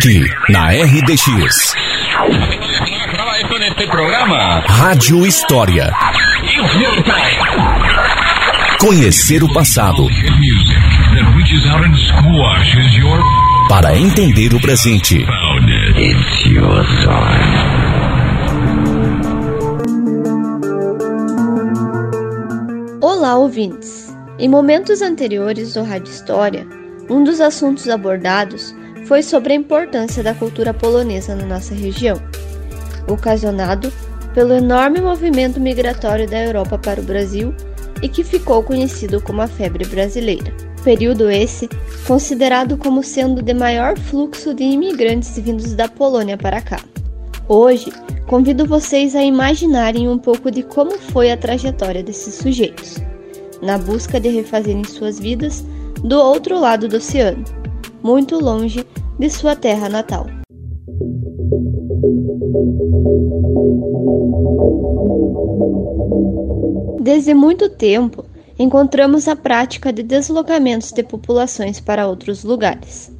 Aqui, na RDX. Rádio História. Conhecer o passado. Para entender o presente. Olá, ouvintes! Em momentos anteriores do Rádio História, um dos assuntos abordados foi sobre a importância da cultura polonesa na nossa região, ocasionado pelo enorme movimento migratório da Europa para o Brasil e que ficou conhecido como a febre brasileira. Período esse considerado como sendo de maior fluxo de imigrantes vindos da Polônia para cá. Hoje, convido vocês a imaginarem um pouco de como foi a trajetória desses sujeitos, na busca de refazerem suas vidas do outro lado do oceano, muito longe de sua terra natal. Desde muito tempo, encontramos a prática de deslocamentos de populações para outros lugares,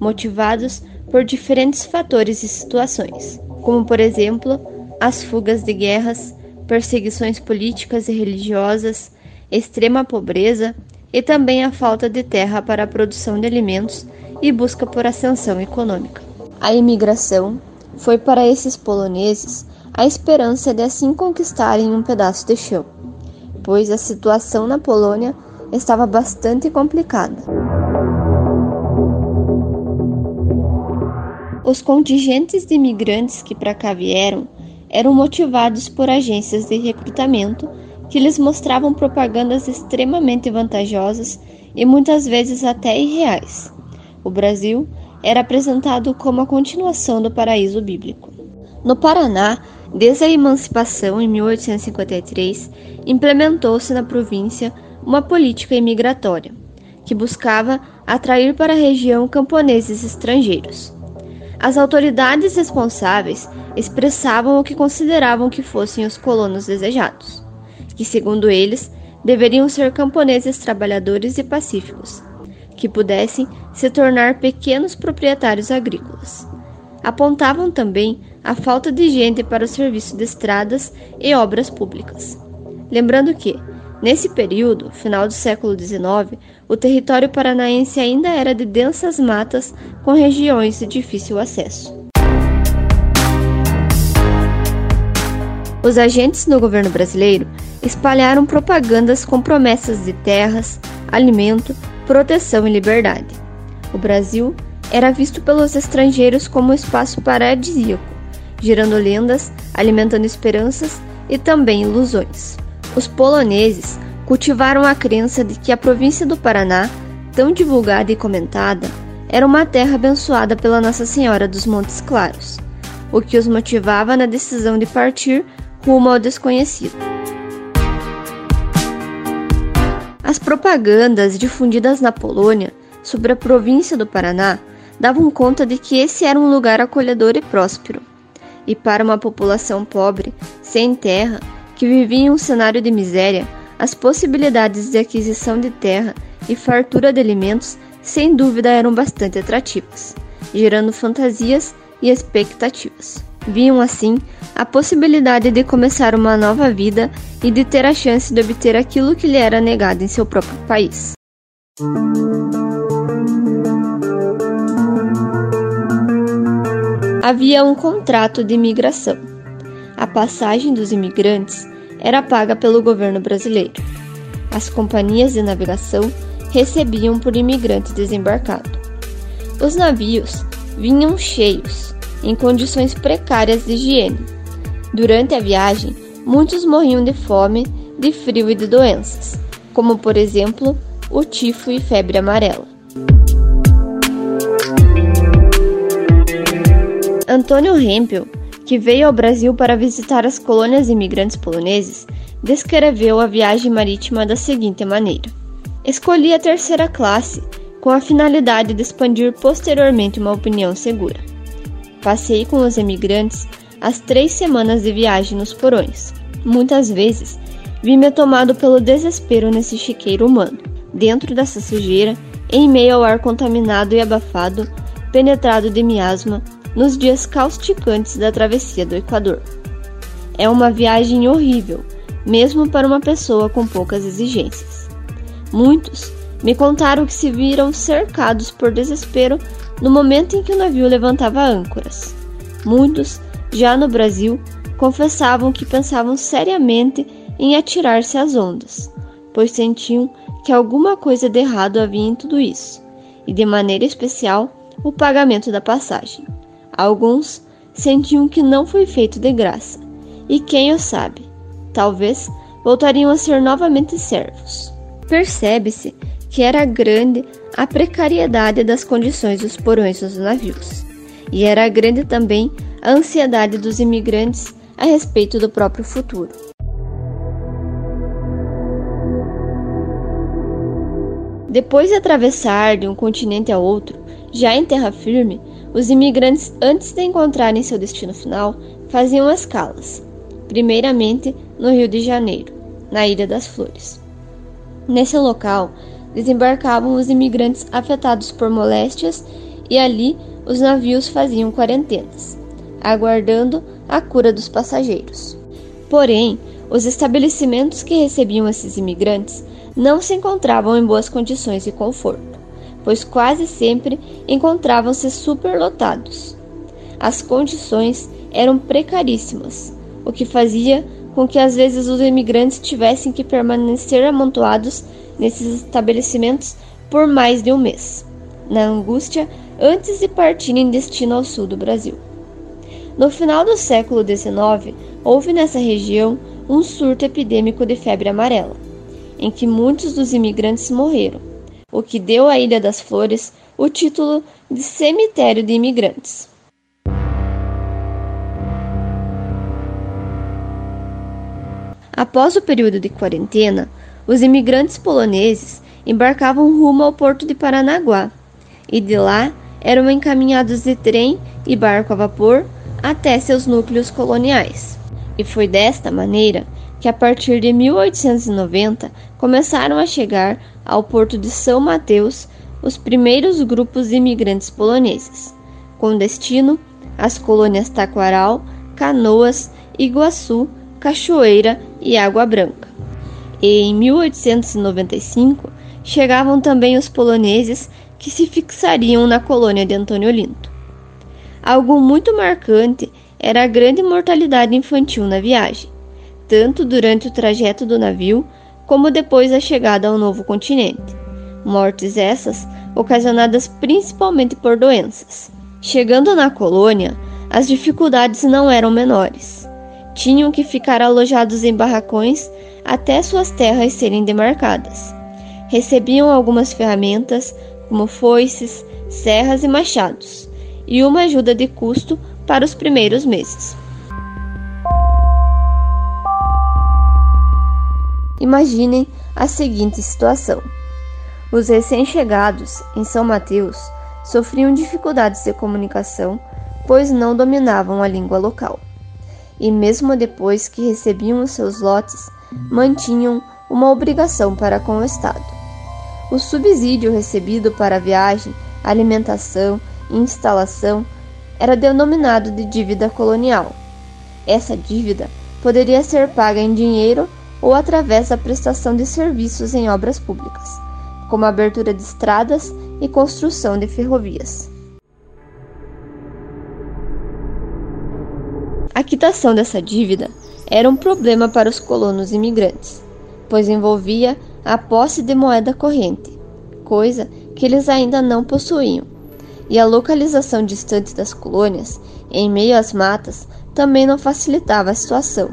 motivados por diferentes fatores e situações, como por exemplo as fugas de guerras, perseguições políticas e religiosas, extrema pobreza e também a falta de terra para a produção de alimentos e busca por ascensão econômica. A imigração foi para esses poloneses a esperança de assim conquistarem um pedaço de chão, pois a situação na Polônia estava bastante complicada. Os contingentes de imigrantes que para cá vieram eram motivados por agências de recrutamento que lhes mostravam propagandas extremamente vantajosas e muitas vezes até irreais. O Brasil era apresentado como a continuação do paraíso bíblico. No Paraná, desde a emancipação em 1853, implementou-se na província uma política imigratória que buscava atrair para a região camponeses estrangeiros. As autoridades responsáveis expressavam o que consideravam que fossem os colonos desejados que, segundo eles, deveriam ser camponeses trabalhadores e pacíficos, que pudessem se tornar pequenos proprietários agrícolas. Apontavam também a falta de gente para o serviço de estradas e obras públicas. Lembrando que, nesse período, final do século XIX, o território paranaense ainda era de densas matas com regiões de difícil acesso. Os agentes no governo brasileiro espalharam propagandas com promessas de terras, alimento, proteção e liberdade. O Brasil era visto pelos estrangeiros como um espaço paradisíaco, gerando lendas, alimentando esperanças e também ilusões. Os poloneses cultivaram a crença de que a província do Paraná, tão divulgada e comentada, era uma terra abençoada pela Nossa Senhora dos Montes Claros, o que os motivava na decisão de partir rumo ao desconhecido. As propagandas difundidas na Polônia sobre a província do Paraná davam conta de que esse era um lugar acolhedor e próspero. E para uma população pobre, sem terra, que vivia em um cenário de miséria, as possibilidades de aquisição de terra e fartura de alimentos sem dúvida eram bastante atrativas, gerando fantasias e expectativas. Viam assim a possibilidade de começar uma nova vida e de ter a chance de obter aquilo que lhe era negado em seu próprio país. Havia um contrato de imigração. A passagem dos imigrantes era paga pelo governo brasileiro. As companhias de navegação recebiam por imigrante desembarcado. Os navios vinham cheios, em condições precárias de higiene Durante a viagem, muitos morriam de fome, de frio e de doenças, como por exemplo o tifo e febre amarela. Antônio Hempel, que veio ao Brasil para visitar as colônias imigrantes poloneses, descreveu a viagem marítima da seguinte maneira: Escolhi a terceira classe com a finalidade de expandir posteriormente uma opinião segura. Passei com os emigrantes as três semanas de viagem nos porões. Muitas vezes vi-me tomado pelo desespero nesse chiqueiro humano. Dentro dessa sujeira, em meio ao ar contaminado e abafado, penetrado de miasma nos dias causticantes da travessia do Equador. É uma viagem horrível, mesmo para uma pessoa com poucas exigências. Muitos me contaram que se viram cercados por desespero no momento em que o navio levantava âncoras. Muitos, já no Brasil, confessavam que pensavam seriamente em atirar-se às ondas, pois sentiam que alguma coisa de errado havia em tudo isso, e de maneira especial o pagamento da passagem. Alguns sentiam que não foi feito de graça, e quem o sabe, talvez voltariam a ser novamente servos. Percebe-se que era grande a precariedade das condições dos porões dos navios, e era grande também a ansiedade dos imigrantes a respeito do próprio futuro. Depois de atravessar de um continente a outro, já em terra firme, os imigrantes, antes de encontrarem seu destino final, faziam escalas, primeiramente no Rio de Janeiro, na Ilha das Flores. Nesse local, desembarcavam os imigrantes afetados por moléstias e ali os navios faziam quarentenas, aguardando a cura dos passageiros. Porém, os estabelecimentos que recebiam esses imigrantes não se encontravam em boas condições de conforto, pois quase sempre encontravam-se superlotados. As condições eram precaríssimas, o que fazia com que às vezes os imigrantes tivessem que permanecer amontoados nesses estabelecimentos por mais de um mês, na angústia antes de partir em destino ao sul do Brasil. No final do século XIX, houve nessa região um surto epidêmico de febre amarela, em que muitos dos imigrantes morreram, o que deu à Ilha das Flores o título de cemitério de imigrantes. Após o período de quarentena, os imigrantes poloneses embarcavam rumo ao porto de Paranaguá e de lá eram encaminhados de trem e barco a vapor até seus núcleos coloniais. E foi desta maneira que, a partir de 1890, começaram a chegar ao porto de São Mateus os primeiros grupos de imigrantes poloneses, com destino às colônias Taquaral, Canoas, Iguaçu, Cachoeira e Água Branca. E em 1895 chegavam também os poloneses que se fixariam na colônia de Antônio Olinto. Algo muito marcante era a grande mortalidade infantil na viagem, tanto durante o trajeto do navio como depois da chegada ao novo continente. Mortes essas ocasionadas principalmente por doenças. Chegando na colônia, as dificuldades não eram menores. Tinham que ficar alojados em barracões até suas terras serem demarcadas. Recebiam algumas ferramentas, como foices, serras e machados, e uma ajuda de custo para os primeiros meses. Imaginem a seguinte situação: os recém-chegados em São Mateus sofriam dificuldades de comunicação, pois não dominavam a língua local. E mesmo depois que recebiam os seus lotes, mantinham uma obrigação para com o Estado. O subsídio recebido para viagem, alimentação instalação era denominado de dívida colonial. Essa dívida poderia ser paga em dinheiro ou através da prestação de serviços em obras públicas, como abertura de estradas e construção de ferrovias. A quitação dessa dívida era um problema para os colonos imigrantes, pois envolvia a posse de moeda corrente, coisa que eles ainda não possuíam e a localização distante das colônias, em meio às matas, também não facilitava a situação,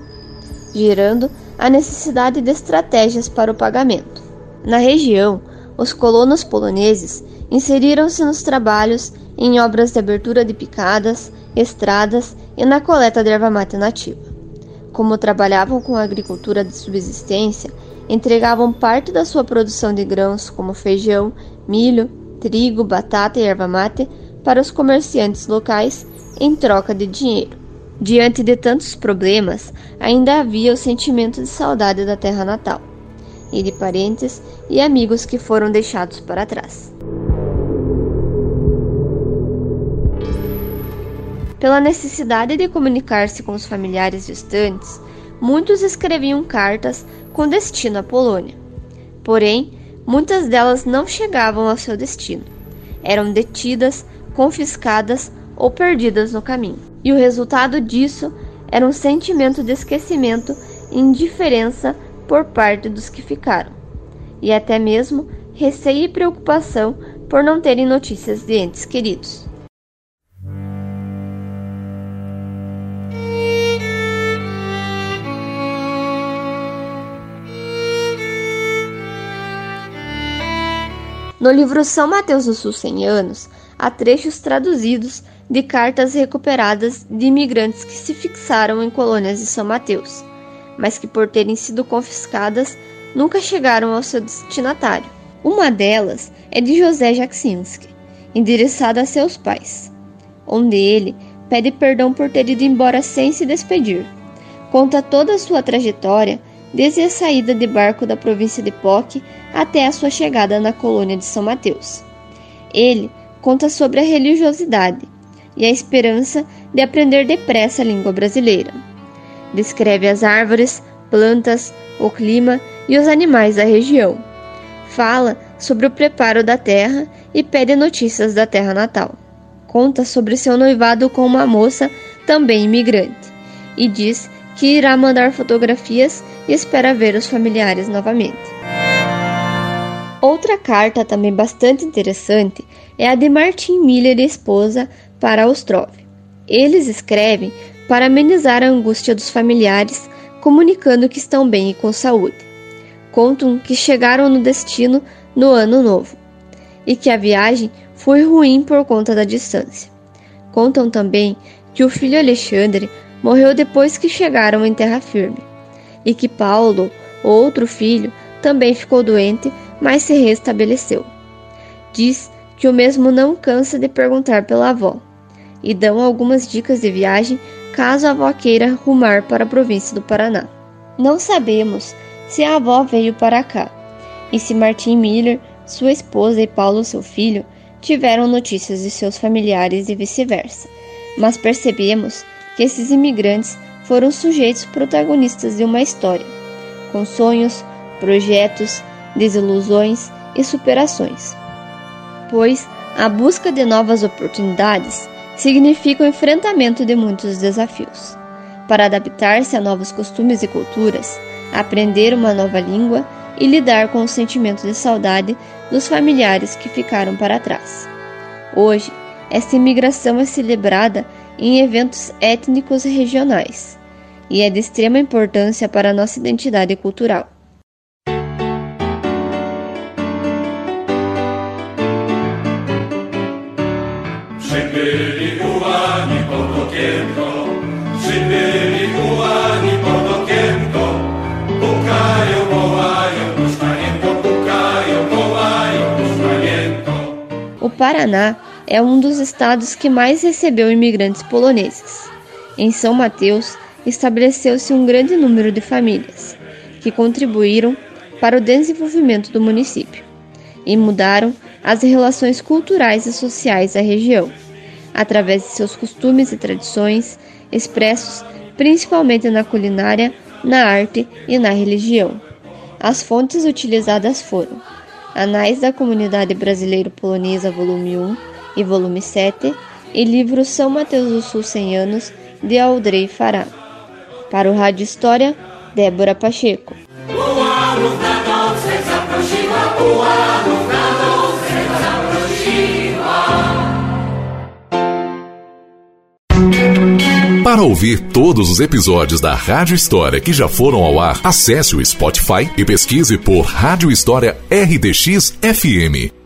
gerando a necessidade de estratégias para o pagamento. Na região, os colonos poloneses inseriram-se nos trabalhos em obras de abertura de picadas, estradas e na coleta de erva mate nativa. Como trabalhavam com a agricultura de subsistência, entregavam parte da sua produção de grãos, como feijão, milho, trigo, batata e erva mate para os comerciantes locais em troca de dinheiro. Diante de tantos problemas, ainda havia o sentimento de saudade da terra natal e de parentes e amigos que foram deixados para trás. Pela necessidade de comunicar-se com os familiares distantes, muitos escreviam cartas com destino à Polônia. Porém, muitas delas não chegavam ao seu destino. Eram detidas, confiscadas ou perdidas no caminho. E o resultado disso era um sentimento de esquecimento e indiferença por parte dos que ficaram, e até mesmo receio e preocupação por não terem notícias de entes queridos. No livro São Mateus dos Sul 100 anos, há trechos traduzidos de cartas recuperadas de imigrantes que se fixaram em colônias de São Mateus, mas que por terem sido confiscadas nunca chegaram ao seu destinatário. Uma delas é de José Jaczynski, endereçada a seus pais, onde ele pede perdão por ter ido embora sem se despedir. Conta toda a sua trajetória desde a saída de barco da província de Poc até a sua chegada na colônia de São Mateus. Ele conta sobre a religiosidade e a esperança de aprender depressa a língua brasileira. Descreve as árvores, plantas, o clima e os animais da região. Fala sobre o preparo da terra e pede notícias da terra natal. Conta sobre seu noivado com uma moça também imigrante e diz que irá mandar fotografias e espera ver os familiares novamente. Outra carta também bastante interessante é a de Martin Miller e esposa para Ostrov. Eles escrevem para amenizar a angústia dos familiares, comunicando que estão bem e com saúde. Contam que chegaram no destino no ano novo e que a viagem foi ruim por conta da distância. Contam também que o filho Alexandre morreu depois que chegaram em terra firme, e que Paulo, outro filho, também ficou doente, mas se restabeleceu. Diz que o mesmo não cansa de perguntar pela avó, e dão algumas dicas de viagem caso a avó queira rumar para a província do Paraná. Não sabemos se a avó veio para cá, e se Martin Miller, sua esposa e Paulo, seu filho, tiveram notícias de seus familiares e vice-versa, mas percebemos que esses imigrantes foram sujeitos protagonistas de uma história, com sonhos, projetos, desilusões e superações. Pois a busca de novas oportunidades significa o enfrentamento de muitos desafios. Para adaptar-se a novos costumes e culturas, aprender uma nova língua e lidar com o sentimento de saudade dos familiares que ficaram para trás. Hoje, essa imigração é celebrada em eventos étnicos e regionais, e é de extrema importância para nossa identidade cultural. O Paraná é um dos estados que mais recebeu imigrantes poloneses. Em São Mateus, estabeleceu-se um grande número de famílias, que contribuíram para o desenvolvimento do município e mudaram as relações culturais e sociais da região, através de seus costumes e tradições, expressos principalmente na culinária, na arte e na religião. As fontes utilizadas foram Anais da Comunidade Brasileiro-Polonesa, volume 1, e volume 7, e livro São Mateus do Sul 100 anos, de Aldrey Fará. Para o Rádio História, Débora Pacheco. Para ouvir todos os episódios da Rádio História que já foram ao ar, acesse o Spotify e pesquise por Rádio História RDX FM.